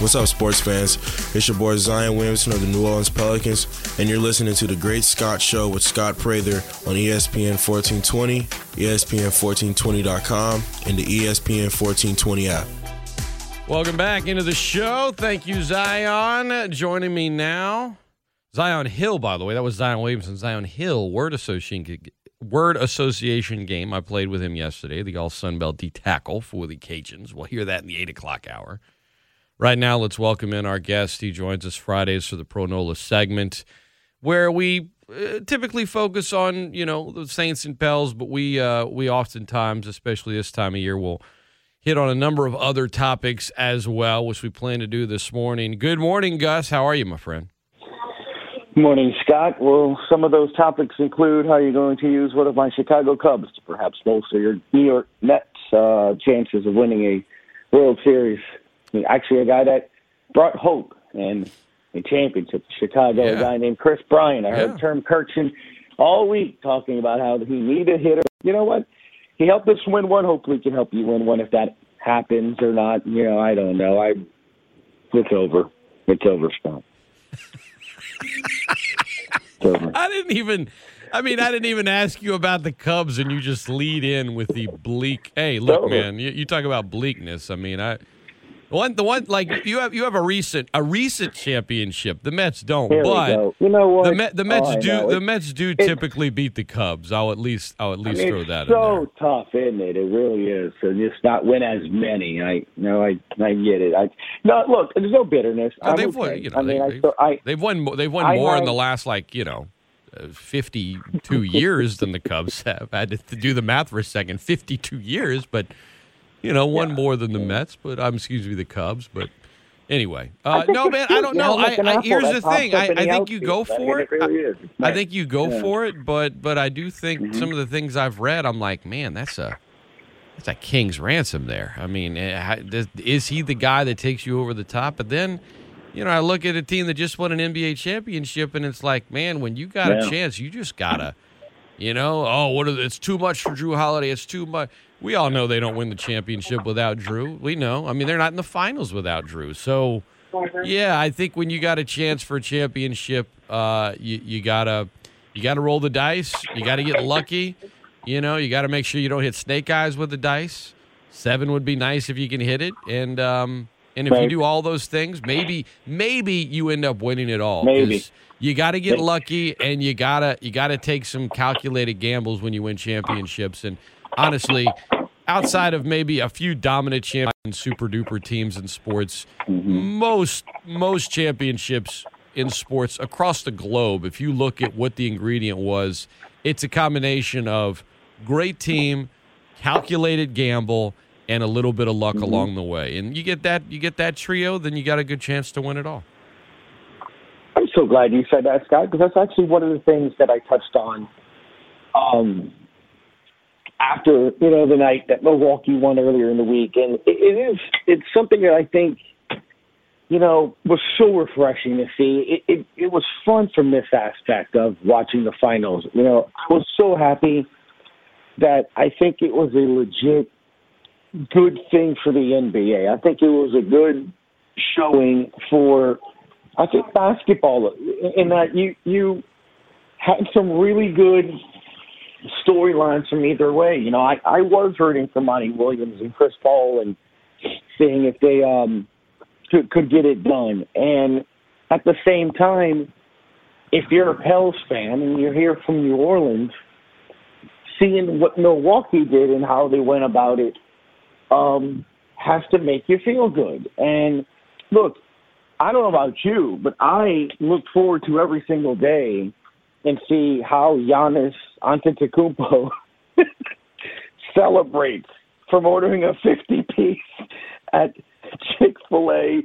What's up, sports fans? It's your boy Zion Williamson of the New Orleans Pelicans, and you're listening to The Great Scott Show with Scott Prather on ESPN 1420, ESPN1420.com, and the ESPN 1420 app. Welcome back into the show. Thank you, Zion. Joining me now, Zi'Yon Hill, by the way. That was Zion Williamson. Zi'Yon Hill, word association, word association game. I played with him yesterday, the All Sun Belt D tackle for the Cajuns. We'll hear that in the 8 o'clock hour. Right now, let's welcome in our guest. He joins us Fridays for the Pro Nola segment, where we uh, typically focus on you know the Saints and Pels, but we uh, we oftentimes, especially this time of year, will hit on a number of other topics as well, which we plan to do this morning. Good morning, Gus. How are you, my friend? Morning, Scott. Well, some of those topics include how you're going to use one of my Chicago Cubs to perhaps bolster your New York Mets' uh, chances of winning a World Series actually a guy that brought hope and a championship to Chicago, yeah. a guy named Kris Bryant. I yeah. heard Term Kirchin all week talking about how he needed a hitter. You know what? He helped us win one. Hopefully, he can help you win one if that happens or not. You know, I don't know. I it's over. It's over, Scott. I didn't even. I mean, I didn't even ask you about the Cubs, and you just lead in with the bleak. Hey, look, man, you, you talk about bleakness. I mean, I one, the one, like you have, you have a recent, a recent championship. The Mets don't, Here but you know what? The, Met, the Mets oh, do, the Mets do typically beat the Cubs. I'll at least, I'll at least I mean, throw that. It's so in there. tough, isn't it? It really is. So just not win as many. I, no, I, I get it. I, no, look, there's no bitterness. No, they've okay. won, you know, I mean, they, have I, they've won, they've won I more have, in the last, like you know. Uh, 52 years than the Cubs have. I had to do the math for a second. 52 years, but you know, one yeah. more than the Mets, but I'm um, excuse me, the Cubs. But Anyway, uh, no, man, I don't know. I, I, here's the thing. I, I think you go for it. I, think you go yeah. for it, but but I do think mm-hmm. some of the things I've read, I'm like, man, that's a that's a king's ransom there. I mean, eh, is he the guy that takes you over the top? But then, you know, I look at a team that just won an NBA championship, and it's like, man, when you got yeah. a chance, you just gotta, you know, oh, what? Are, it's too much for Jrue Holiday. It's too much. We all know they don't win the championship without Jrue. We know. I mean, they're not in the finals without Jrue. So yeah, I think when you got a chance for a championship, uh, you, you gotta you gotta roll the dice. You gotta get lucky. You know, you got to make sure you don't hit snake eyes with the dice. Seven would be nice if you can hit it, and um, and if you do all those things, maybe maybe you end up winning it all. Maybe you got to get lucky, and you gotta you gotta take some calculated gambles when you win championships. And honestly, outside of maybe a few dominant champion super duper teams in sports, mm-hmm. most most championships in sports across the globe, if you look at what the ingredient was, it's a combination of great team, calculated gamble, and a little bit of luck mm-hmm. along the way. And you get that you get that trio, then you got a good chance to win it all. I'm so glad you said that, Scott, because that's actually one of the things that I touched on um, after you know the night that Milwaukee won earlier in the week, and it, is it's something that I think you know was so refreshing to see. It, it it was fun from this aspect of watching the finals. You know, I was so happy that I think it was a legit good thing for the NBA. I think it was a good showing for I think basketball in that you you had some really good storylines from either way. You know, I, I was rooting for Monty Williams and Chris Paul and seeing if they um could could get it done. And at the same time, if you're a Pels fan and you're here from New Orleans, seeing what Milwaukee did and how they went about it um, has to make you feel good. And look, I don't know about you, but I look forward to every single day and see how Giannis Antetokounmpo celebrates from ordering a 50 piece at Chick-fil-A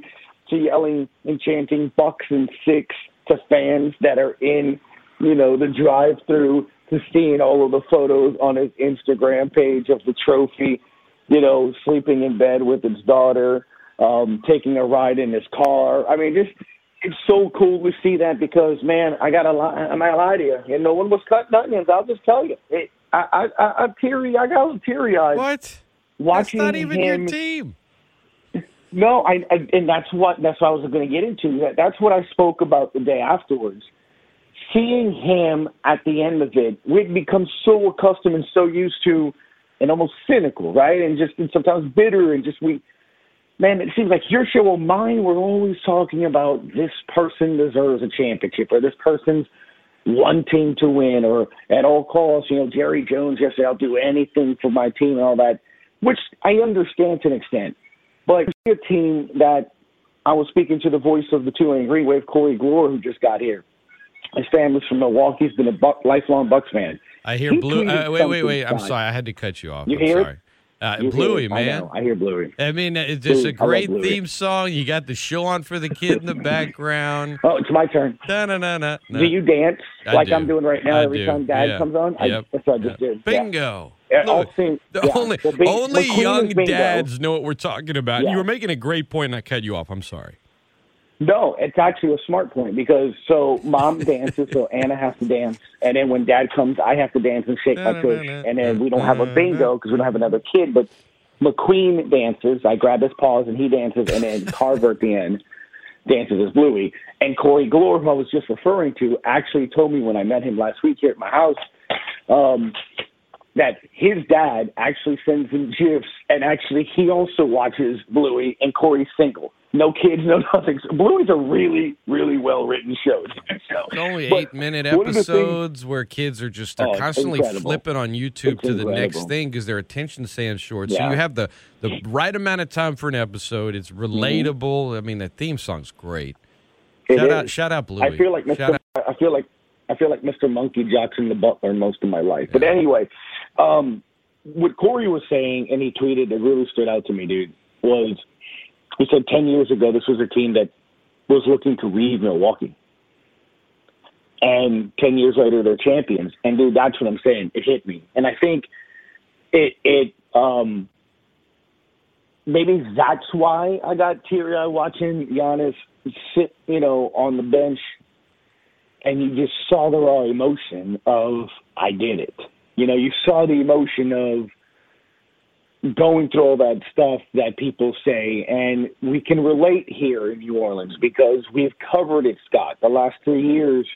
to yelling and chanting bucks and six to fans that are in, you know, the drive-through to seeing all of the photos on his Instagram page of the trophy, you know, sleeping in bed with his daughter, um, taking a ride in his car. I mean, just it's so cool to see that because man, I got a lie. I'm not lie to you, and no one was cutting onions. I'll just tell you, it, I, I, I teary. I got teary eyed. What? Watching That's not even him, your team. No, I, I and that's what that's what I was going to get into. That that's what I spoke about the day afterwards. Seeing him at the end of it, we'd become so accustomed and so used to, and almost cynical, right? And just and sometimes bitter, and just we, man, it seems like your show or mine, we're always talking about this person deserves a championship, or this person's wanting to win, or at all costs, you know, Jerry Jones yesterday, I'll do anything for my team and all that, which I understand to an extent. But a team that I was speaking to the voice of the Tulane Green Wave, Corey Glore, who just got here. His family's from Milwaukee. He's been a lifelong Bucks fan. I hear He blue. Uh, wait, wait, wait. I'm sorry. I had to cut you off. You I'm hear it? Uh, You Bluey. I man. know. I hear Bluey. I mean, it's just Bluey. a I great theme song. You got the show on for the kid in the background. Oh, it's my turn. Da-na-na-na. Do you dance I like do. I'm doing right now I every do. time Dad Yeah. comes on? I, Yep. that's what I just did. Bingo. Yeah, Look, I'll sing- the yeah. only only young dads know what we're talking about. Yeah. You were making a great point, and I cut you off. I'm sorry. No, it's actually a smart point because so mom dances, so Anna has to dance, and then when Dad comes, I have to dance and shake my tush, and then we don't have a bingo because we don't have another kid. But McQueen dances. I grab his paws and he dances, and then Carver at the end dances as Bluey. And Corey Glore, who I was just referring to, actually told me when I met him last week here at my house. Um, that his dad actually sends him gifs, and actually he also watches Bluey and Corey's single. No kids, no nothing. So Bluey's a really, really well written show. It's only eight minute episodes where kids are just they're Oh, constantly incredible. flipping on YouTube It's to the next thing because their attention span's short. So you have the the right amount of time for an episode. It's relatable. I mean, the theme song's great. Mm-hmm. It shout out, shout out, Bluey. I feel like Mr. I feel like I feel like Mr. Monkey Jackson the Butler most of my life. But anyway, um, what Corey was saying, and he tweeted that really stood out to me, dude, was he said ten years ago this was a team that was looking to leave Milwaukee. And ten years later they're champions. And dude, that's what I'm saying. It hit me. And I think it it um maybe that's why I got teary eyed watching Giannis sit, you know, on the bench and you just saw the raw emotion of I did it. You know, you saw the emotion of going through all that stuff that people say and we can relate here in New Orleans because we've covered it, Scott, the last three years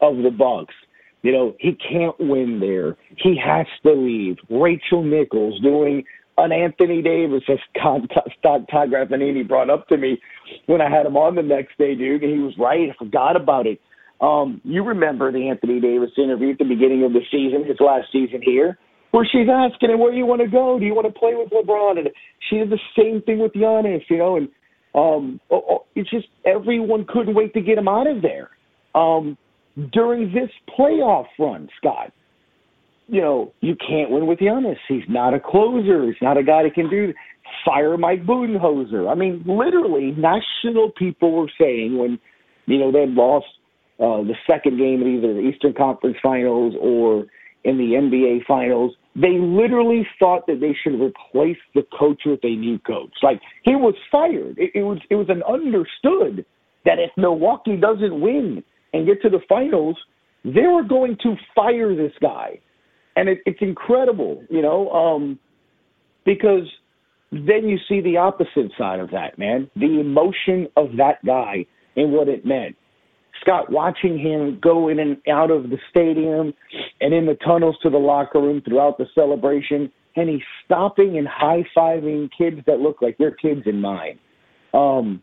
of the Bucks. You know, he can't win there. He has to leave. Rachel Nichols doing an Anthony Davis, as Todd, Todd, Todd Graffagnini brought up to me when I had him on the next day, dude, and he was right. I forgot about it. Um, you remember the Anthony Davis interview at the beginning of the season, his last season here, where she's asking him, where do you want to go? Do you want to play with LeBron? And she did the same thing with Giannis, you know, and um, it's just everyone couldn't wait to get him out of there. Um, during this playoff run, Scott, you know, you can't win with Giannis. He's not a closer. He's not a guy that can do fire Mike Budenholzer. I mean, literally, national people were saying when, you know, they had lost uh, the second game in either the Eastern Conference Finals or in the NBA Finals, they literally thought that they should replace the coach with a new coach. Like he was fired. It, it was it was an understood that if Milwaukee doesn't win and get to the finals, they were going to fire this guy and it, it's incredible, you know, um, because then you see the opposite side of that, man. The emotion of that guy and what it meant. Scott, watching him go in and out of the stadium and in the tunnels to the locker room throughout the celebration, and he's stopping and high fiving kids that look like their kids in mine. Um,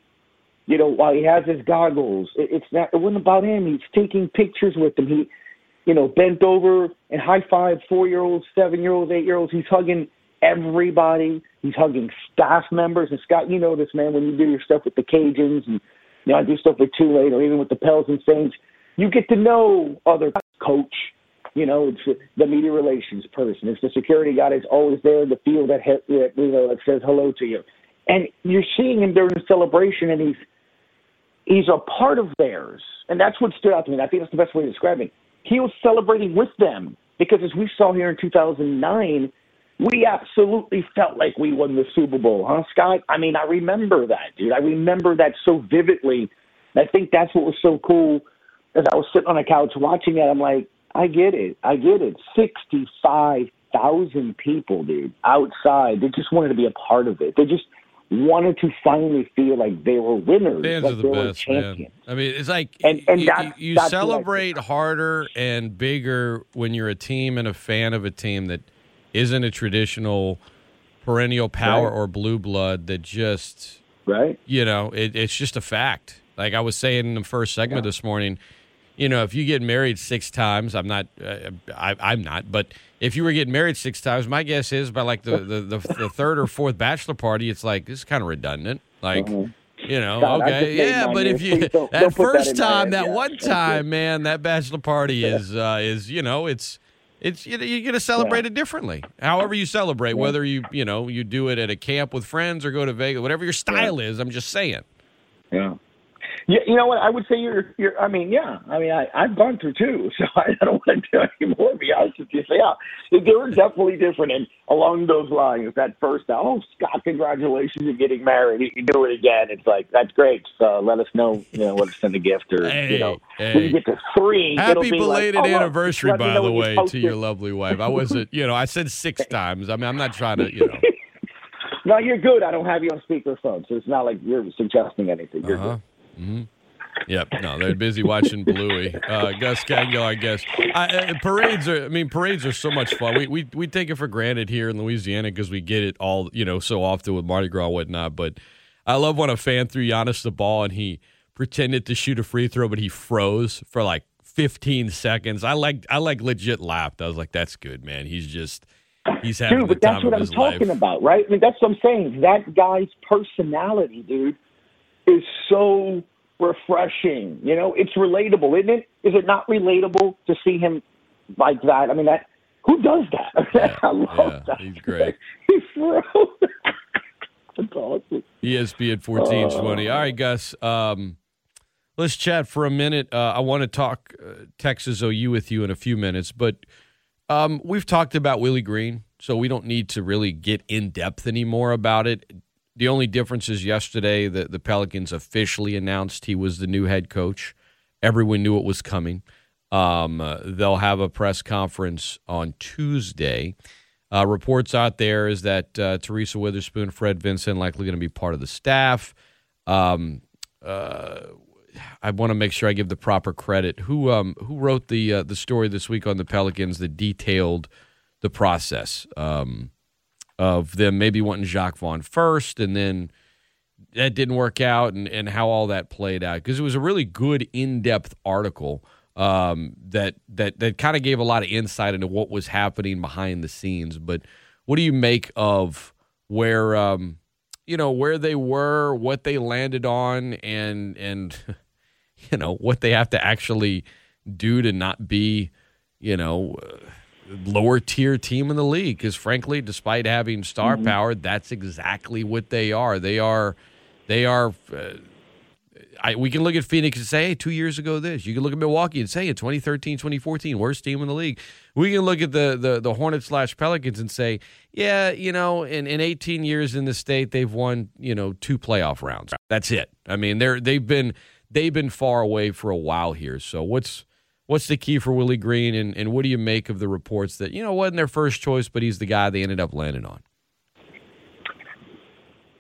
you know, while he has his goggles, it, it's not. It wasn't about him. He's taking pictures with them. He, you know, bent over and high five four year olds, seven year olds, eight year olds. He's hugging everybody. He's hugging staff members. And Scott, you know this, man, when you do your stuff with the Cajuns and you know, I do stuff with Tulane or even with the Pels and Saints, you get to know other coach. You know, it's the media relations person. It's the security guy that's always there in the field that, that you know that says hello to you. And you're seeing him during the celebration, and he's he's a part of theirs, and that's what stood out to me. And I think that's the best way to describe it. He was celebrating with them because, as we saw here in 2009, we absolutely felt like we won the Super Bowl, huh, Scott? I mean, I remember that, dude. I remember that so vividly. I think that's what was so cool. As I was sitting on a couch watching it, I'm like, I get it. I get it. 65,000 people, dude, outside. They just wanted to be a part of it. They just wanted to finally feel like they were winners. Fans like are the they were best, man. champions. I mean, it's like And- and you, that's- you that's celebrate harder and bigger when you're a team and a fan of a team that isn't a traditional perennial power Right. or blue blood that just Right? you know it, it's just a fact. Like I was saying in the first segment this morning, you know, if you get married six times, I'm not, uh, I, I'm not, but if you were getting married six times, my guess is by like the the, the, the third or fourth bachelor party, it's like this is kind of redundant. Like, you know, God, okay, yeah, but if you Please don't- that don't put that first time, that Yeah, one time, man, that bachelor party is uh, is you know, it's. It's you know, you're gonna celebrate it differently. However you celebrate, whether you you know you do it at a camp with friends or go to Vegas, whatever your style is. I'm just saying. Yeah. Yeah, you know what? I would say you're. You're. I mean, yeah. I mean, I I've gone through two, so I don't want to do any more. To be honest with you, so yeah, they were definitely different. And along those lines, that first, oh Scott, congratulations, you're getting married. You can do it again. It's like that's great. So let us know. You know, let us send a gift or Hey, you know, hey. when you get to three, it'll Happy be belated like, oh, anniversary, by the way, to your lovely wife. I wasn't, you know, I said six times. I mean, I'm not trying to, you know. No, you're good. I don't have you on speakerphone, so it's not like you're suggesting anything. You're Uh-huh. good. Hmm Yep. No, they're busy watching Bluey. Uh, Gus Kattengell, I guess. I, uh, parades are. I mean, parades are so much fun. We we we take it for granted here in Louisiana because we get it all, you know, so often with Mardi Gras and whatnot. But I love when a fan threw Giannis the ball and he pretended to shoot a free throw, but he froze for like 15 seconds. I like I like legit laughed. I was like, that's good, man. He's just he's having Dude, but that's what I'm talking life. about, right? I mean, that's what I'm saying. That guy's personality, dude, is so refreshing. You know, it's relatable, isn't it? Is it not relatable to see him like that? I mean, that who does that? Yeah, I love yeah, that. he's great. He froze. that's awesome. ESPN 1420. All right, Gus. Um, let's chat for a minute. Uh, I want to talk uh, Texas OU with you in a few minutes, but um, we've talked about Willie Green, so we don't need to really get in depth anymore about it. The only difference is yesterday that the Pelicans officially announced he was the new head coach. Everyone knew it was coming. Um, uh, they'll have a press conference on Tuesday. Uh, reports out there is that uh, Teresa Weatherspoon, Fred Vinson, likely going to be part of the staff. Um, uh, I want to make sure I give the proper credit. Who um, who wrote the uh, the story this week on the Pelicans that detailed the process um, of them maybe wanting Jacque Vaughn first, and then that didn't work out, and, and how all that played out because it was a really good in depth article um, that that that kind of gave a lot of insight into what was happening behind the scenes. But what do you make of where um, you know where they were, what they landed on, and and you know what they have to actually do to not be you know uh, lower tier team in the league? Because frankly, despite having star power, that's exactly what they are. They are they are. Uh, I, we can look at Phoenix and say, hey, two years ago this. You can look at Milwaukee and say, in 2013, 2014, worst team in the league. We can look at the the, the Hornets slash Pelicans and say, yeah, you know, in, in 18 years in the state, they've won, you know, two playoff rounds. That's it. I mean, they're they've been they've been far away for a while here. So what's what's the key for Willie Green, and, and what do you make of the reports that you know wasn't their first choice, but he's the guy they ended up landing on?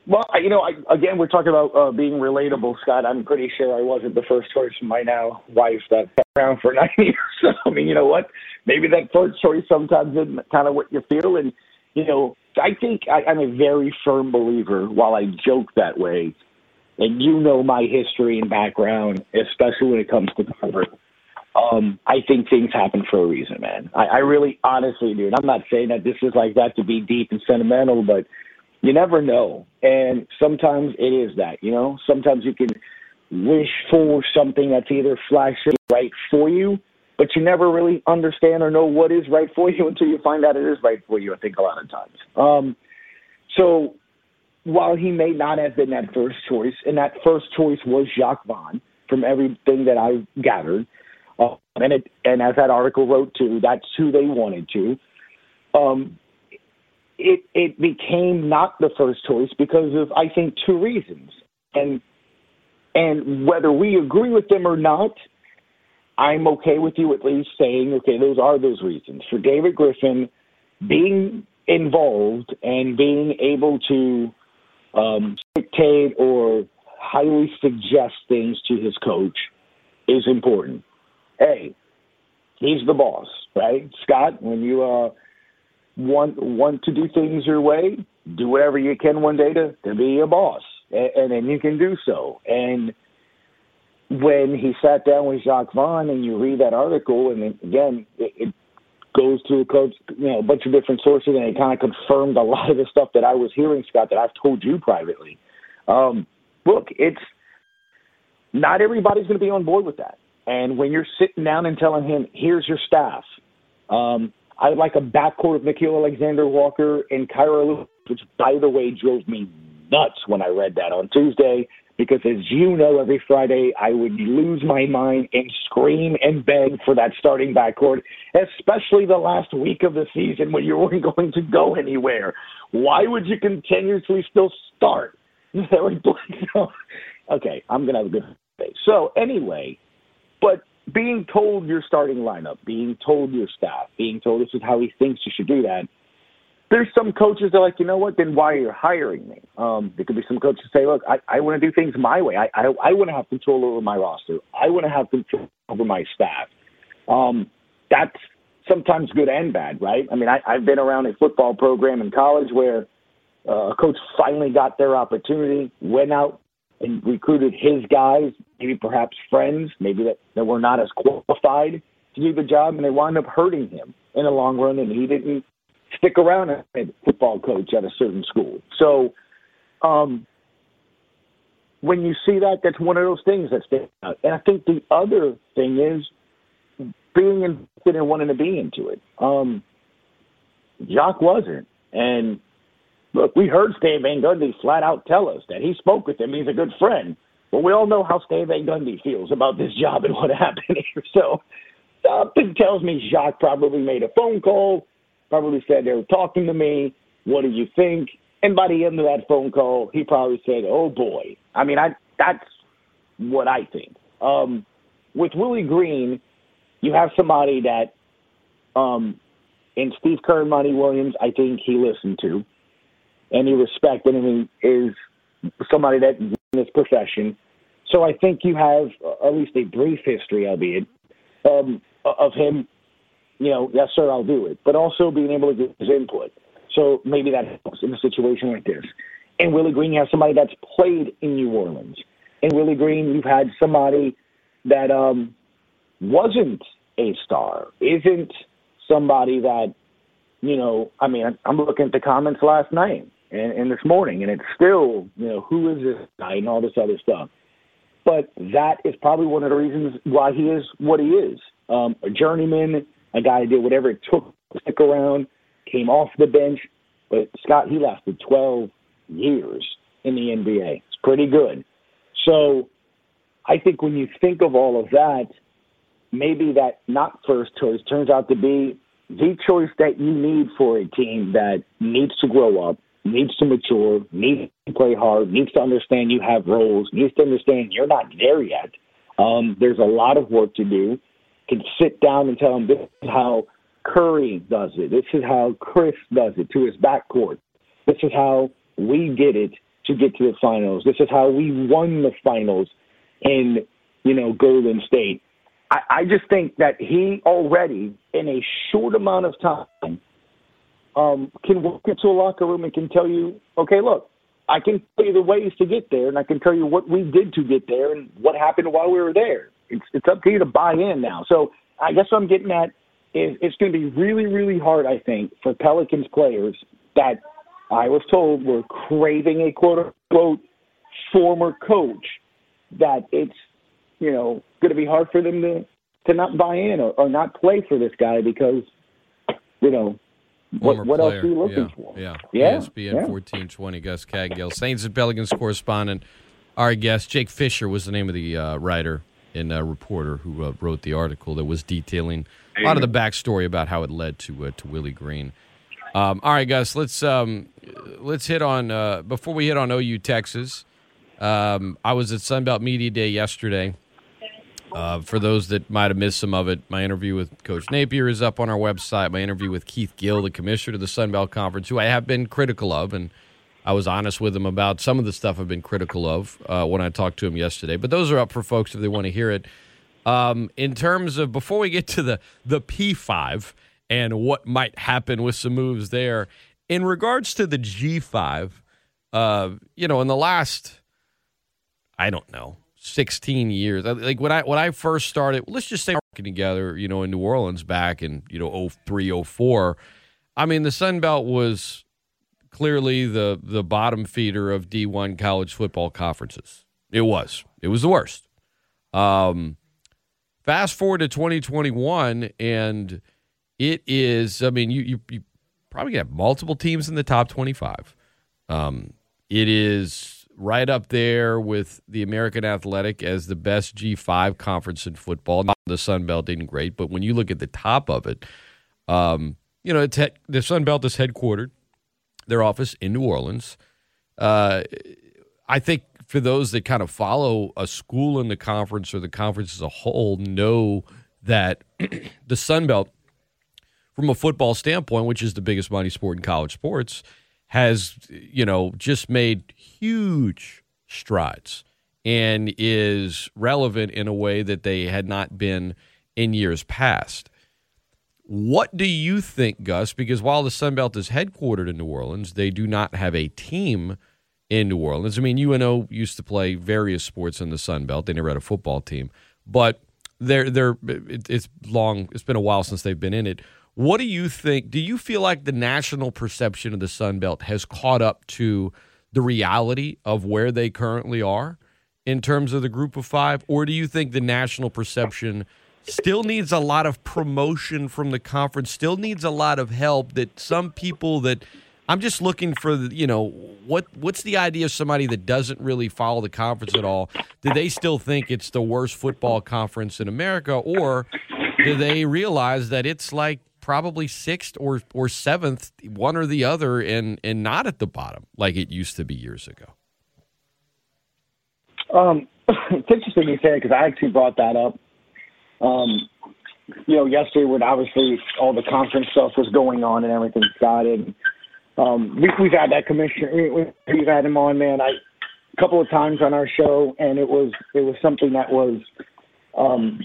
Well, you know, I, again, we're talking about uh, being relatable, Scott. I'm pretty sure I wasn't the first choice of my now wife that around for nine years. So, I mean, you know what? Maybe that first choice sometimes isn't kind of what you feel. And, you know, I think I, I'm a very firm believer, while I joke that way, and you know my history and background, especially when it comes to Harvard. Um, I think things happen for a reason, man. I, I really honestly do. And I'm not saying that this is like that to be deep and sentimental, but you never know. And sometimes it is that, you know, sometimes you can wish for something that's either flashing right for you, but you never really understand or know what is right for you until you find out it is right for you, I think, a lot of times. Um, so while he may not have been that first choice, and that first choice was Jacque Vaughn, from everything that I gathered, uh, and it, and as that article wrote too, that's who they wanted to. Um, it it became not the first choice because of I think two reasons, and and whether we agree with them or not, I'm okay with you at least saying okay, those are those reasons for David Griffin being involved and being able to um, dictate or highly suggest things to his coach is important. Hey, he's the boss, right? Scott, when you uh, want want to do things your way, do whatever you can one day to, to be a boss, and, and then you can do so. And when he sat down with Jacque Vaughn, and you read that article, and again, it, it goes to a coach, you know, a bunch of different sources, and it kind of confirmed a lot of the stuff that I was hearing, Scott, that I've told you privately. Um, look, it's not everybody's going to be on board with that. And when you're sitting down and telling him, "Here's your staff," um, I like a backcourt of Nickeil Alexander Walker and Kira Lewis, which, by the way, drove me nuts when I read that on Tuesday because as you know, every Friday I would lose my mind and scream and beg for that starting backcourt, especially the last week of the season when you weren't going to go anywhere. Why would you continuously still start? okay, I'm gonna have a good day. So anyway, but being told your starting lineup, being told your staff, being told this is how he thinks you should do that there's some coaches that are like, you know what? Then why are you hiring me? Um, there could be some coaches say, look, I, I want to do things my way. I, I, I want to have control over my roster. I want to have control over my staff. Um, that's sometimes good and bad, right? I mean, I, I've been around a football program in college where uh, a coach finally got their opportunity, went out and recruited his guys, maybe perhaps friends, maybe that, that were not as qualified to do the job, and they wound up hurting him in the long run, and he didn't stick around as a football coach at a certain school. So, um, when you see that, that's one of those things that stands out. And I think the other thing is being invested and wanting to be into it. Um, Jacque wasn't. And look, we heard Stan Van Gundy flat out tell us that he spoke with him. He's a good friend. Well, we all know how Van Gundy feels about this job and what happened here. So something tells me Jacque probably made a phone call probably said they were talking to me. What do you think? And by the end of that phone call, he probably said, "Oh boy." I mean, I that's what I think. Um, with Willie Green, you have somebody that, um, in Steve Kerr Monty Williams, I think he listened to, and he respected, and he is somebody that in this profession. So I think you have at least a brief history, albeit, um, of him you know, yes, sir, I'll do it. But also being able to get his input. So maybe that helps in a situation like this. And Willie Green, you have somebody that's played in New Orleans. And Willie Green, you've had somebody that um, wasn't a star, isn't somebody that, you know, I mean, I'm looking at the comments last night and, and this morning, and it's still, you know, who is this guy and all this other stuff. But that is probably one of the reasons why he is what he is. Um, a journeyman a guy who did whatever it took to stick around, came off the bench. But Scott, he lasted 12 years in the NBA. It's pretty good. So I think when you think of all of that, maybe that not first choice turns out to be the choice that you need for a team that needs to grow up, needs to mature, needs to play hard, needs to understand you have roles, needs to understand you're not there yet. Um, there's a lot of work to do can sit down and tell him this is how Curry does it. This is how Chris does it to his backcourt. This is how we did it to get to the finals. This is how we won the finals in, you know, Golden State. I, I just think that he already, in a short amount of time, um, can walk into a locker room and can tell you, okay, look, I can tell you the ways to get there, and I can tell you what we did to get there and what happened while we were there. It's it's up to you to buy in now. So I guess what I'm getting at is it's going to be really really hard. I think for Pelicans players that I was told were craving a quote unquote former coach that it's you know going to be hard for them to to not buy in or, or not play for this guy because you know what, what else are you looking yeah, for? Yeah, yeah. ESPN yeah. 1420, Gus Kattengell. Saints and Pelicans correspondent. Our guest, Jake Fisher, was the name of the uh, writer and a reporter who uh, wrote the article that was detailing a lot of the backstory about how it led to uh, to Willie Green. Um, all right, guys, let's um, let's hit on uh, before we hit on OU Texas. Um, I was at Sunbelt Media Day yesterday. Uh, for those that might have missed some of it, my interview with Coach Napier is up on our website. My interview with Keith Gill, the commissioner of the Sunbelt Conference, who I have been critical of, and I was honest with him about some of the stuff I've been critical of uh, when I talked to him yesterday. But those are up for folks if they want to hear it. Um, in terms of before we get to the the P five and what might happen with some moves there, in regards to the G five, uh, you know, in the last, I don't know, sixteen years, like when I when I first started, let's just say working together, you know, in New Orleans back in you know 03, 04, I mean the Sun Belt was clearly the the bottom feeder of D1 college football conferences. It was. It was the worst. Um, Fast forward to 2021, and it is. I mean, you you, you probably have multiple teams in the top 25. Um, it is right up there with the American Athletic as the best G5 conference in football. The Sun Belt didn't great, but when you look at the top of it, um, you know, he- the Sun Belt is headquartered, their office in New Orleans. Uh, I think for those that kind of follow a school in the conference or the conference as a whole know that the Sun Belt, from a football standpoint, which is the biggest money sport in college sports, has you know just made huge strides and is relevant in a way that they had not been in years past. What do you think, Gus? Because while the Sun Belt is headquartered in New Orleans, they do not have a team in New Orleans. I mean, UNO used to play various sports in the Sun Belt. They never had a football team, but they're they're it's long. It's been a while since they've been in it. What do you think? Do you feel like the national perception of the Sun Belt has caught up to the reality of where they currently are in terms of the group of five, or do you think the national perception still needs a lot of promotion from the conference? Still needs a lot of help that some people that I'm just looking for the, you know, what what's the idea of somebody that doesn't really follow the conference at all? Do they still think it's the worst football conference in America, or do they realize that it's like probably sixth or or seventh, one or the other, and and not at the bottom like it used to be years ago? Um, it's interesting you say it because I actually brought that up. Um, you know, yesterday when obviously all the conference stuff was going on and everything started. Um, we, we've had that commissioner. We, we've had him on, man. I a couple of times on our show, and it was it was something that was um,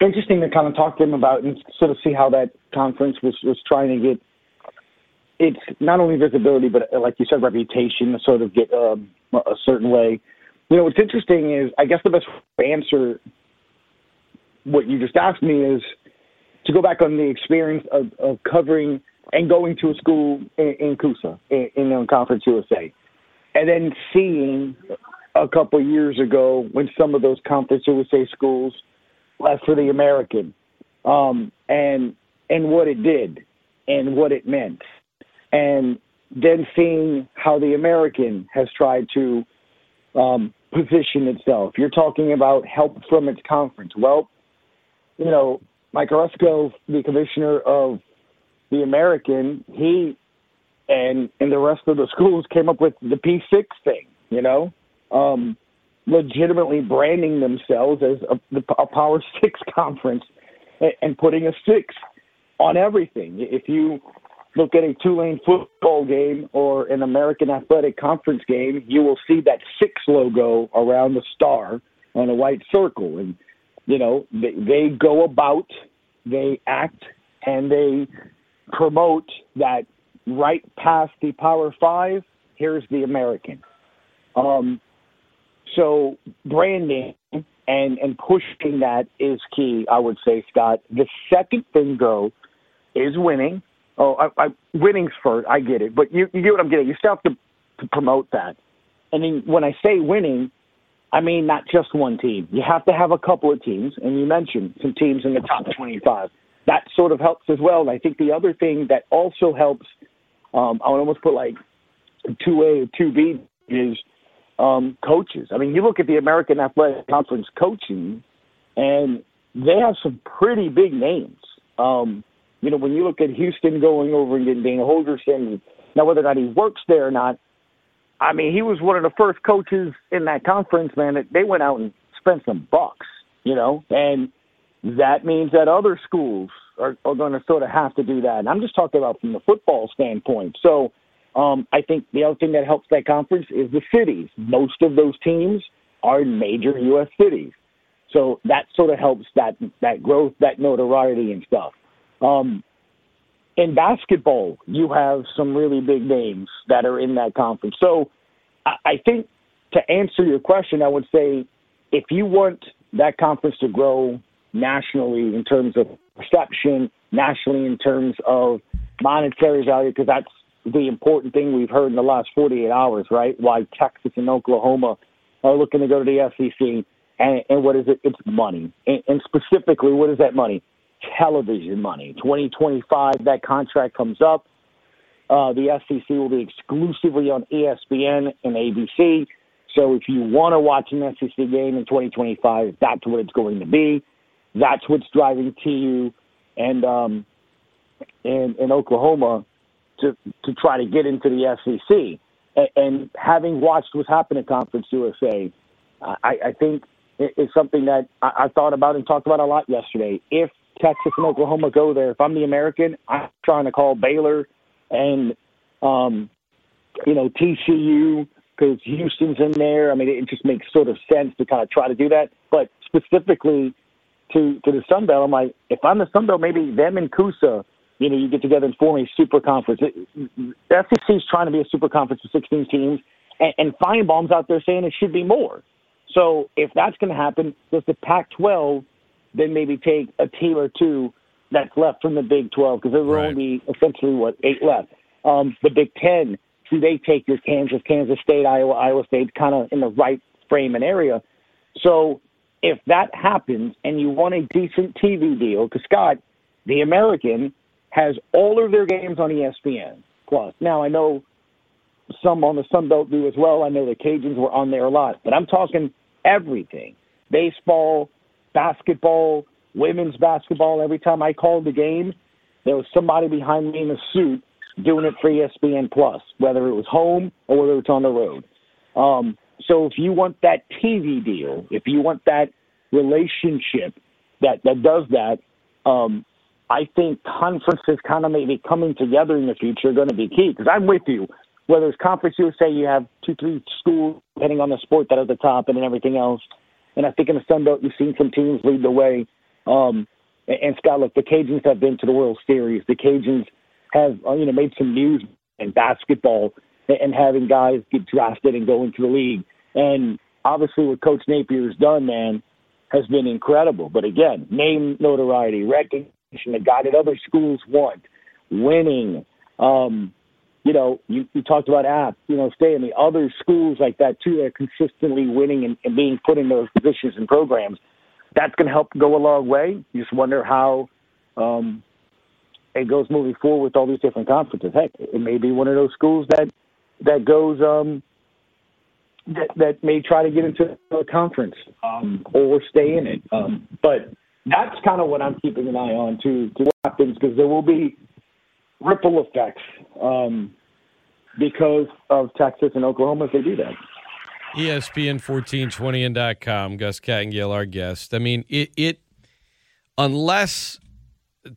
interesting to kind of talk to him about and sort of see how that conference was was trying to get it's not only visibility, but like you said, reputation to sort of get um, a certain way. You know, what's interesting is I guess the best answer what you just asked me is to go back on the experience of, of covering and going to a school in, in Coosa, in, in um, Conference USA, and then seeing a couple years ago when some of those Conference USA schools left for the American, um, and and what it did and what it meant, and then seeing how the American has tried to um, position itself. You're talking about help from its conference. Well, you know, Mike Aresco, the commissioner of the American, he and and the rest of the schools came up with the P6 thing. You know, um, legitimately branding themselves as a, a Power Six conference and, putting a six on everything. If you look at a Tulane football game or an American Athletic Conference game, you will see that six logo around the star on a white circle. And, you know, they, they go about, they act, and they promote that right past the Power Five, here's the American. Um, so branding and, and pushing that is key, I would say, Scott. The second thing, though, is winning. Oh, I, I, winning's first. I get it, but you, you get what I'm getting. You still have to, to promote that. And then when I say winning, I mean not just one team. You have to have a couple of teams, and you mentioned some teams in the top 25. That sort of helps as well. And I think the other thing that also helps, um, I would almost put like two A or two B is um, coaches. I mean, you look at the American Athletic Conference coaching, and they have some pretty big names. Um, you know, when you look at Houston going over and getting Dana Holgorsen, now whether or not he works there or not, I mean, he was one of the first coaches in that conference, man. That they went out and spent some bucks, you know, and that means that other schools are, are going to sort of have to do that. And I'm just talking about from the football standpoint. So Um, I think the other thing that helps that conference is the cities. Most of those teams are in major U.S. cities, so that sort of helps that that growth, that notoriety, and stuff. Um, in basketball, you have some really big names that are in that conference. So I, I think to answer your question, I would say if you want that conference to grow nationally in terms of perception, nationally in terms of monetary value, because that's the important thing we've heard in the last 48 hours, right? Why Texas and Oklahoma are looking to go to the SEC. And, and what is it? It's money. And, and specifically, what is that money? Television money. 2025, that contract comes up. Uh, the SEC will be exclusively on ESPN and ABC. So if you want to watch an SEC game in 2025, that's what it's going to be. That's what's driving TU and um, and, and Oklahoma to to try to get into the SEC. And, and having watched what's happened at Conference USA, I, I think it's something that I, I thought about and talked about a lot yesterday. If Texas and Oklahoma go there, if I'm the American, I'm trying to call Baylor and um, you know TCU because Houston's in there. I mean, it just makes sort of sense to kind of try to do that. But specifically to to the Sun Belt, I'm like, if I'm the Sun Belt, maybe them and Coosa, you know, you get together and form a super conference. It, the SEC is trying to be a super conference with 16 teams, and, and Finebaum's out there saying it should be more. So if that's going to happen, does the Pac-12 then maybe take a team or two that's left from the Big 12 because there will right. only be essentially what eight left. Um, the Big Ten, do they take your Kansas, Kansas State, Iowa, Iowa State, kind of in the right frame and area? So if that happens and you want a decent TV deal, because Scott, the American has all of their games on ESPN Plus. Now I know some on the Sun Belt do as well. I know the Cajuns were on there a lot, but I'm talking everything: baseball, basketball, women's basketball. Every time I called the game, there was somebody behind me in a suit doing it for ESPN Plus, whether it was home or whether it's on the road. Um, so if you want that TV deal, if you want that relationship that that does that, um, I think conferences kind of maybe coming together in the future are going to be key. Because I'm with you. Whether it's Conference USA, you have two, three schools, depending on the sport that are at the top and then everything else. And I think in the Sun Belt, you've seen some teams lead the way. Um, and, and Scott, look, the Cajuns have been to the World Series. The Cajuns have, uh, you know, made some news in basketball and, and having guys get drafted and go into the league. And obviously, what Coach Napier's done, man, has been incredible. But again, name notoriety, recognition, the guy that other schools want, winning. Um, you know, you, you talked about App, you know, stay in the other schools like that too that are consistently winning and, and being put in those positions and programs. That's going to help go a long way. You just wonder how um, it goes moving forward with all these different conferences. Heck, it may be one of those schools that that goes um, that that may try to get into a conference um, or stay in it. Um, but that's kind of what I'm keeping an eye on to to what happens because there will be ripple effects um, because of Texas and Oklahoma if they do that. ESPN 1420 and Gus Kattengell, our guest. I mean, it, it unless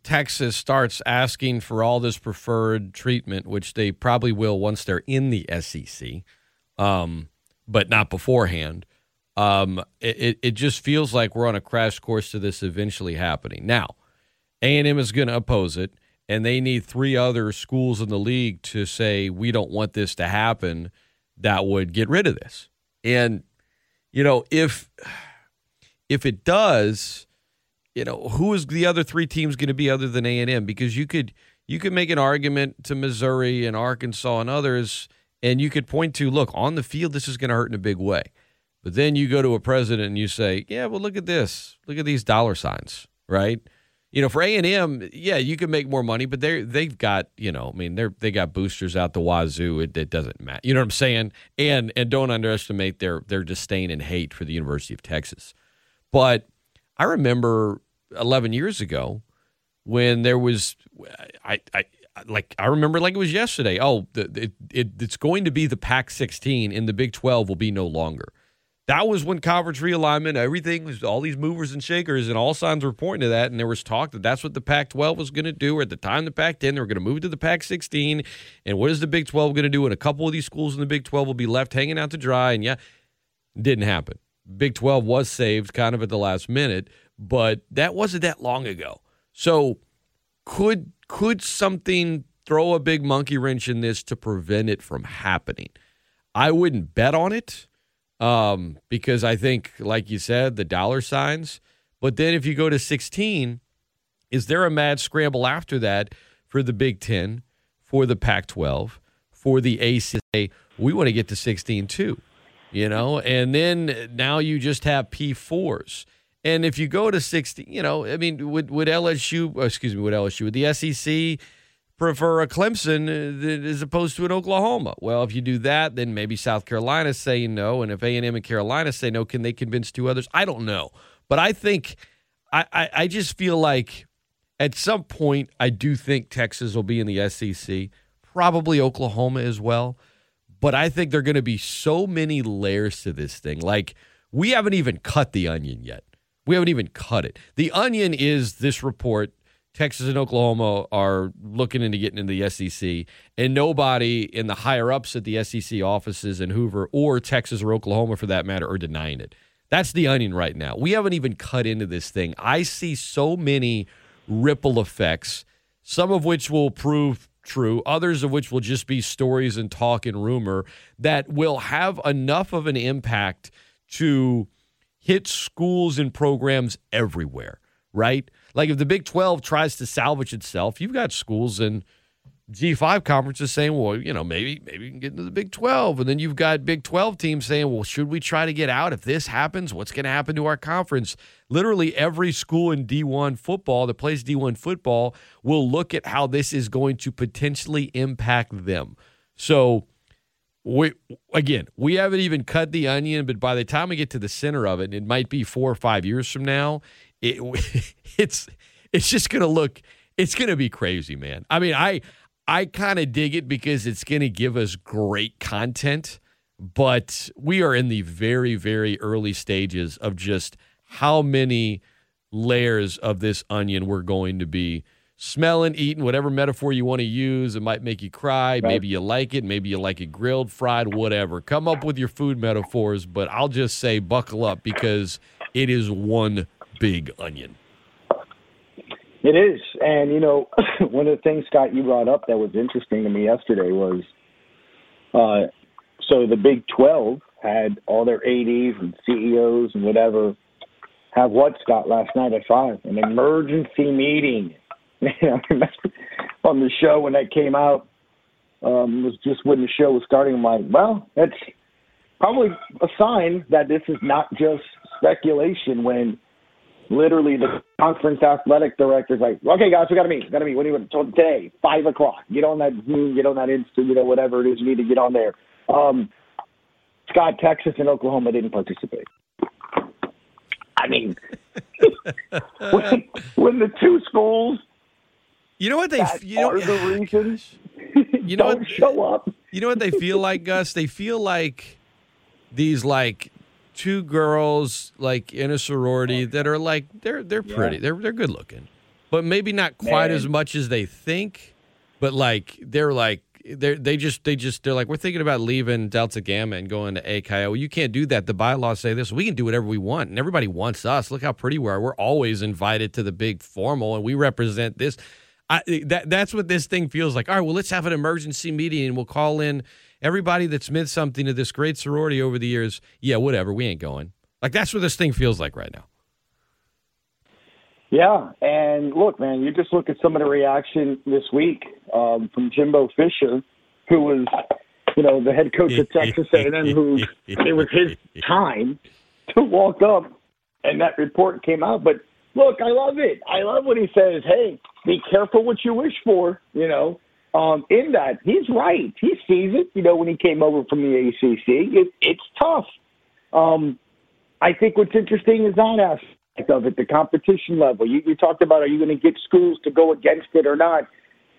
Texas starts asking for all this preferred treatment, which they probably will once they're in the SEC, um, but not beforehand. Um, it, it just feels like we're on a crash course to this eventually happening. Now, A&M is going to oppose it and they need three other schools in the league to say we don't want this to happen that would get rid of this. And you know if if it does you know who is the other three teams going to be other than a&m because you could you could make an argument to missouri and arkansas and others and you could point to look on the field this is going to hurt in a big way but then you go to a president and you say yeah well look at this look at these dollar signs right you know, for A and M, yeah, you can make more money, but they they've got you know, I mean, they're they got boosters out the wazoo. It, it doesn't matter. You know what I'm saying? And and don't underestimate their their disdain and hate for the University of Texas. But I remember 11 years ago when there was, I I like I remember like it was yesterday. Oh, the, it, it it's going to be the Pac 16, and the Big 12 will be no longer. That was when conference realignment, everything was all these movers and shakers, and all signs were pointing to that. And there was talk that that's what the Pac 12 was going to do. Or at the time, the Pac 10, they were going to move to the Pac 16. And what is the Big 12 going to do? And a couple of these schools in the Big 12 will be left hanging out to dry. And yeah, didn't happen. Big 12 was saved kind of at the last minute, but that wasn't that long ago. So could could something throw a big monkey wrench in this to prevent it from happening? I wouldn't bet on it um, because I think, like you said, the dollar signs. But then if you go to 16, is there a mad scramble after that for the Big Ten, for the Pac 12, for the ACC? We want to get to 16 too, you know? And then now you just have P4s. And if you go to 16, you know, I mean, would, would LSU, excuse me, would LSU, would the SEC prefer a Clemson uh, as opposed to an Oklahoma. Well, if you do that, then maybe South Carolina saying no, and if A and M and Carolina say no, can they convince two others? I don't know, but I think I, I, I just feel like at some point I do think Texas will be in the SEC, probably Oklahoma as well. But I think there are going to be so many layers to this thing. Like we haven't even cut the onion yet. We haven't even cut it. The onion is this report Texas and Oklahoma are looking into getting into the SEC, and nobody in the higher ups at the SEC offices in Hoover or Texas or Oklahoma, for that matter, are denying it. That's the onion right now. We haven't even cut into this thing. I see so many ripple effects, some of which will prove true, others of which will just be stories and talk and rumor that will have enough of an impact to hit schools and programs everywhere, right? Like if the Big 12 tries to salvage itself, you've got schools and G5 conferences saying, well, you know, maybe maybe we can get into the Big 12. And then you've got Big 12 teams saying, well, should we try to get out? If this happens, what's going to happen to our conference? Literally every school in D1 football that plays D1 football will look at how this is going to potentially impact them. So, we, again, we haven't even cut the onion, but by the time we get to the center of it, it might be four or five years from now it, it's it's just gonna look it's gonna be crazy, man. I mean, I I kind of dig it because it's gonna give us great content, but we are in the very very early stages of just how many layers of this onion we're going to be smelling, eating, whatever metaphor you want to use. It might make you cry. Right. Maybe you like it. Maybe you like it grilled, fried, whatever. Come up with your food metaphors, but I'll just say buckle up because it is one big onion. It is. And, you know, one of the things, Scott, you brought up that was interesting to me yesterday was uh, so the Big 12 had all their ADs and CEOs and whatever have what, Scott, last night at 5? An emergency meeting. on the show when that came out, um, was just when the show was starting. I'm like, well, that's probably a sign that this is not just speculation when literally the conference athletic director's like, okay, guys, we got to meet. We got to meet. What do you want today? Five o'clock. Get on that Zoom. Get on that Insta. You know, whatever it is you need to get on there. Um, Scott, Texas, and Oklahoma didn't participate. I mean, when, when the two schools, you know what they, you know, the reasons, you know don't what, show up. You know what they feel like, Gus? They feel like these like two girls like in a sorority that are like they're they're pretty. Yeah. They're they're good looking. But maybe not quite Man. as much as they think. But like they're like they they just they just they're like we're thinking about leaving Delta Gamma and going to AKI. Well, you can't do that. The bylaws say this. We can do whatever we want, and everybody wants us. Look how pretty we are. We're always invited to the big formal, and we represent this. I, that that's what this thing feels like. All right, well, let's have an emergency meeting, and we'll call in everybody that's meant something to this great sorority over the years, yeah, whatever, we ain't going. Like that's what this thing feels like right now. Yeah, and look, man, you just look at some of the reaction this week um, from Jimbo Fisher, who was, you know, the head coach of Texas A&M, who it was his time to walk up, and that report came out. But look, I love it. I love what he says. Hey, be careful what you wish for. You know, um, in that he's right. He sees it. You know, when he came over from the ACC, it, it's tough. Um, I think what's interesting is that aspect of it, the competition level. You, you talked about are you going to get schools to go against it or not?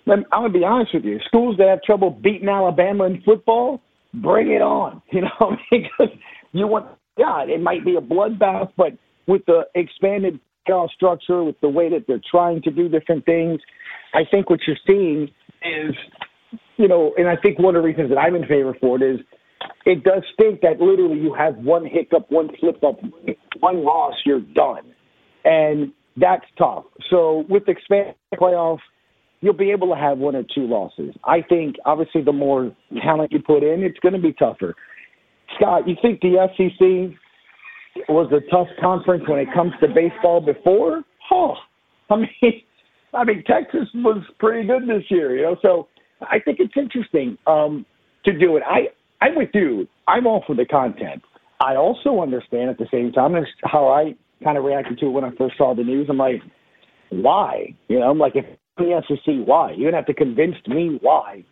I'm going to be honest with you. Schools that have trouble beating Alabama in football, bring it on. You know, because you want God, it might be a bloodbath, but with the expanded structure, with the way that they're trying to do different things, I think what you're seeing is, you know, and I think one of the reasons that I'm in favor for it is it does stink that literally you have one hiccup, one slip up, one loss, you're done. And that's tough. So with the expanded playoff, you'll be able to have one or two losses. I think obviously the more talent you put in, it's going to be tougher. Scott, you think the SEC was a tough conference when it comes to baseball before? Oh, I mean, I mean Texas was pretty good this year, you know. So I think it's interesting um, to do it. I I'm with you. I'm all for the content. I also understand at the same time how I kind of reacted to it when I first saw the news. I'm like, why? You know, I'm like, if the SEC, why? You're gonna have to convince me why.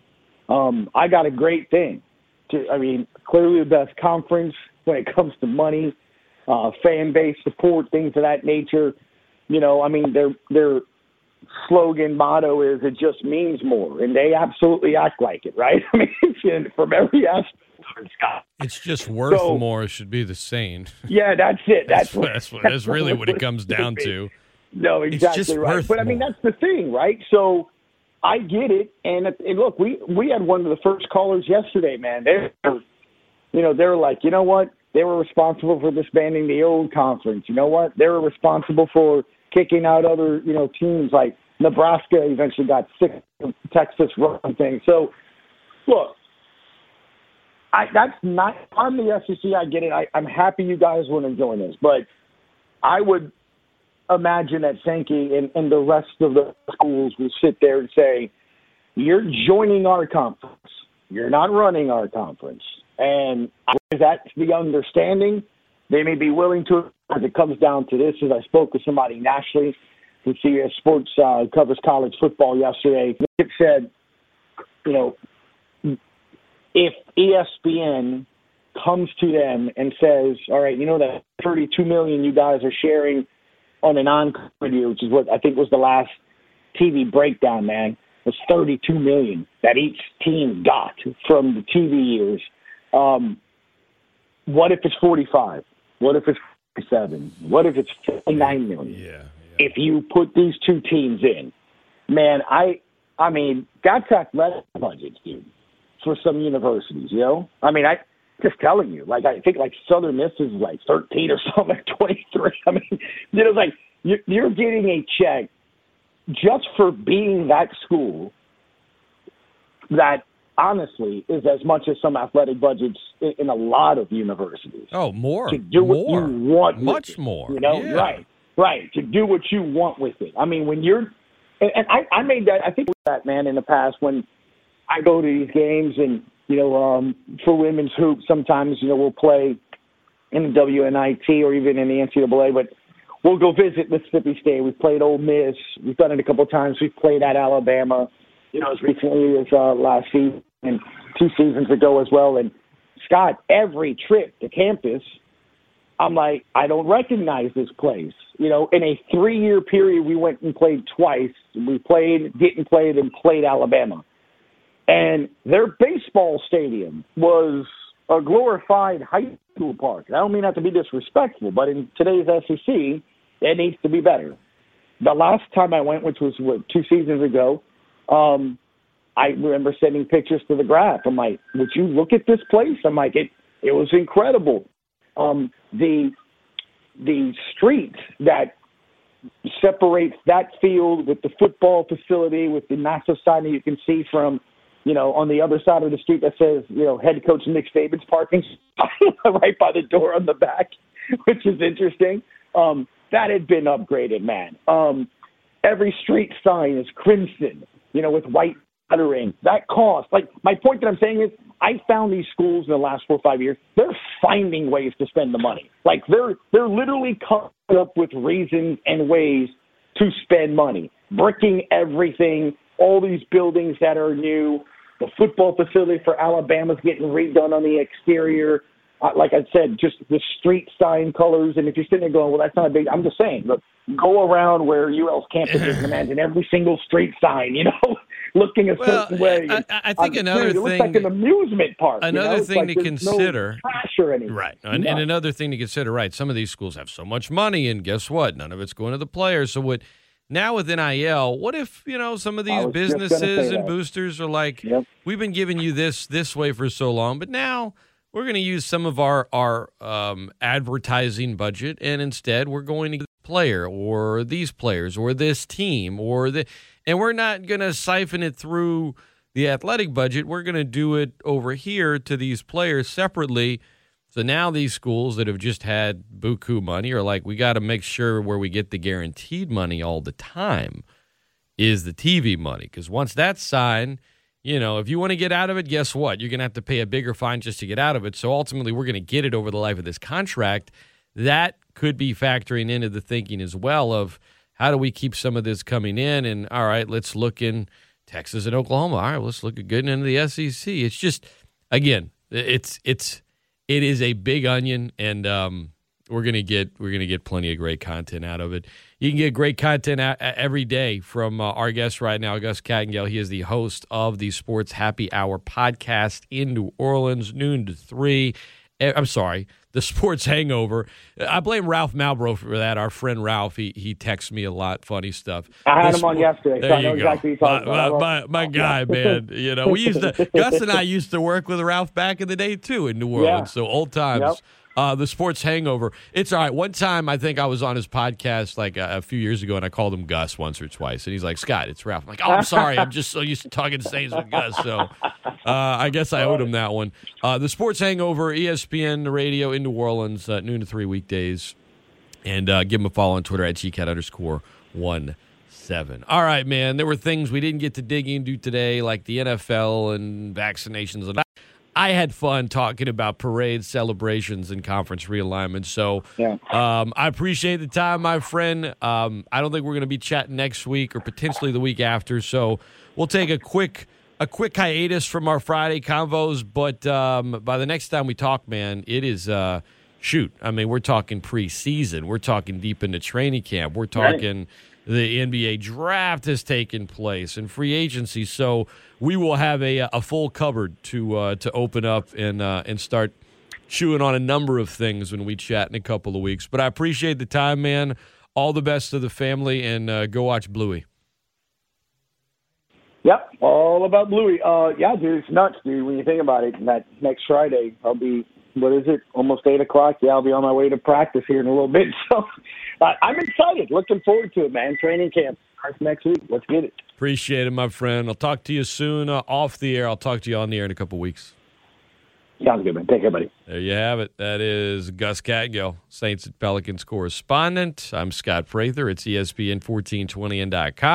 Um, I got a great thing. To, I mean, clearly the best conference when it comes to money, uh, fan base support, things of that nature. You know, I mean, their their slogan motto is "it just means more," and they absolutely act like it, right? I mean, from every aspect. It's just worth so, more. Should be the same. Yeah, that's it. That's that's, what, that's, what, that's really what it comes down to. No, exactly right. But I mean, that's the thing, right? So I get it. And, and look, we we had one of the first callers yesterday, man. They're, you know, they're like, you know what? They were responsible for disbanding the old conference. You know what? They were responsible for kicking out other, you know, teams like Nebraska. Eventually got sick of Texas run thing. So, look, I, that's not. I'm the SEC. I get it. I, I'm happy you guys to join us, but I would imagine that Sankey and, and the rest of the schools will sit there and say, "You're joining our conference. You're not running our conference." And that's the understanding. They may be willing to, as it comes down to this. As I spoke with somebody nationally who CBS Sports uh, covers college football yesterday, it said, you know, if ESPN comes to them and says, "All right, you know that 32 million you guys are sharing on an encore video, which is what I think was the last TV breakdown, man, was 32 million that each team got from the TV years. Um, what if it's 45? What if it's 47? What if it's 49 million? Yeah, yeah. If you put these two teams in, man, I, I mean, that's athletic budgets, dude, for some universities. You know, I mean, I just telling you, like I think like Southern Miss is like 13 or something, 23. I mean, you know, like you're getting a check just for being that school that honestly is as much as some athletic budgets in a lot of universities. Oh, more to do more. what you want, much it, more. You know, yeah. right, right. To do what you want with it. I mean, when you're, and, and I, I made that. I think that man in the past when I go to these games and you know, um, for women's hoop, sometimes, you know, we'll play in the WNIT or even in the NCAA, but we'll go visit Mississippi State. We've played Ole Miss. We've done it a couple of times. We've played at Alabama, you know, as recently as uh, last season and two seasons ago as well. And Scott, every trip to campus, I'm like, I don't recognize this place. You know, in a three year period, we went and played twice. We played, didn't play, then played Alabama. And their baseball stadium was a glorified high school park. I don't mean that to be disrespectful, but in today's SEC, it needs to be better. The last time I went, which was what, two seasons ago, um, I remember sending pictures to the graph. I'm like, would you look at this place? I'm like, it it was incredible. Um, the the street that separates that field with the football facility with the massive sign that you can see from you know, on the other side of the street that says, you know, head coach Nick Saban's parking right by the door on the back, which is interesting. Um, that had been upgraded, man. Um, every street sign is crimson, you know, with white lettering. That cost. Like my point that I'm saying is, I found these schools in the last four or five years. They're finding ways to spend the money. Like they're they're literally coming up with reasons and ways to spend money, bricking everything. All these buildings that are new, the football facility for Alabama's getting redone on the exterior. Uh, like I said, just the street sign colors. And if you're sitting there going, well, that's not a big, I'm just saying, look, go around where UL's campus is and imagine every single street sign, you know, looking a Well, certain way. I- I- think the another screen. It looks thing- like an amusement park. you another know? Thing like to there's no consider- trash or anything. Right. And, and another thing to consider, right, some of these schools have so much money, and guess what? None of it's going to the players. So what now with NIL, what if, you know, some of these was just gonna say businesses and boosters are like, Yep. we've been giving you this this way for so long, but now we're going to use some of our our um, advertising budget, and instead we're going to player or these players or this team or the, and we're not going to siphon it through the athletic budget. We're going to do it over here to these players separately. So now these schools that have just had buku money are like, we got to make sure where we get the guaranteed money all the time is the TV money. Because once that's signed, you know, if you want to get out of it, guess what? You're going to have to pay a bigger fine just to get out of it. So ultimately, we're going to get it over the life of this contract. That could be factoring into the thinking as well of how do we keep some of this coming in? And all right, let's look in Texas and Oklahoma. All right, let's look at getting into the SEC. It's just, again, it's it's it is a big onion, and um, we're gonna get we're gonna get plenty of great content out of it. You can get great content a- every day from uh, our guest right now, Gus Kattengell. He is the host of the Sports Happy Hour podcast in New Orleans, noon to three. Eh, I'm sorry, the Sports Hangover. I blame Ralph Malbro for that. Our friend Ralph, he he texts me a lot, funny stuff. I had him on yesterday, so There I know you go. exactly what you're talking my, about. my, my, my guy, man. You know, we used to Gus and I used to work with Ralph back in the day too in New Orleans. Yeah. So old times. Yep. Uh, the sports hangover. It's all right. One time, I think I was on his podcast like a, a few years ago, and I called him Gus once or twice, and he's like, "Scott, it's Ralph." I'm like, "Oh, I'm sorry. I'm just so used to talking Saints with Gus." So, uh, I guess I owed him that one. Uh, the sports hangover, ESPN Radio in New Orleans, uh, noon to three weekdays, and uh, give him a follow on Twitter at gcat underscore one seven. All right, man. There were things we didn't get to dig into today, like the NFL and vaccinations. And I, had fun talking about parades, celebrations, and conference realignment. So Yeah. um, I appreciate the time, my friend. Um, I don't think we're going to be chatting next week or potentially the week after. So we'll take a quick a quick hiatus from our Friday convos. But um, by the next time we talk, man, it is. Uh, Shoot, I mean, we're talking preseason. We're talking deep into training camp. We're Right. The NBA draft has taken place and free agency. So we will have a a full cupboard to uh, to open up and uh, and start chewing on a number of things when we chat in a couple of weeks. But I appreciate the time, man. All the best to the family, and uh, go watch Bluey. Yep, all about Bluey. Uh, yeah, dude, it's nuts, dude. When you think about it, that next Friday, I'll be what is it? Almost eight o'clock. Yeah, I'll be on my way to practice here in a little bit. So uh, I'm excited. Looking forward to it, man. Training camp starts next week. Let's get it. Appreciate it, my friend. I'll talk to you soon uh, off the air. I'll talk to you on the air in a couple weeks. Sounds good, man. Take care, buddy. There you have it. That is Gus Kattengell, Saints and Pelicans correspondent. I'm Scott Prather. It's E ESPN 1420 and .com.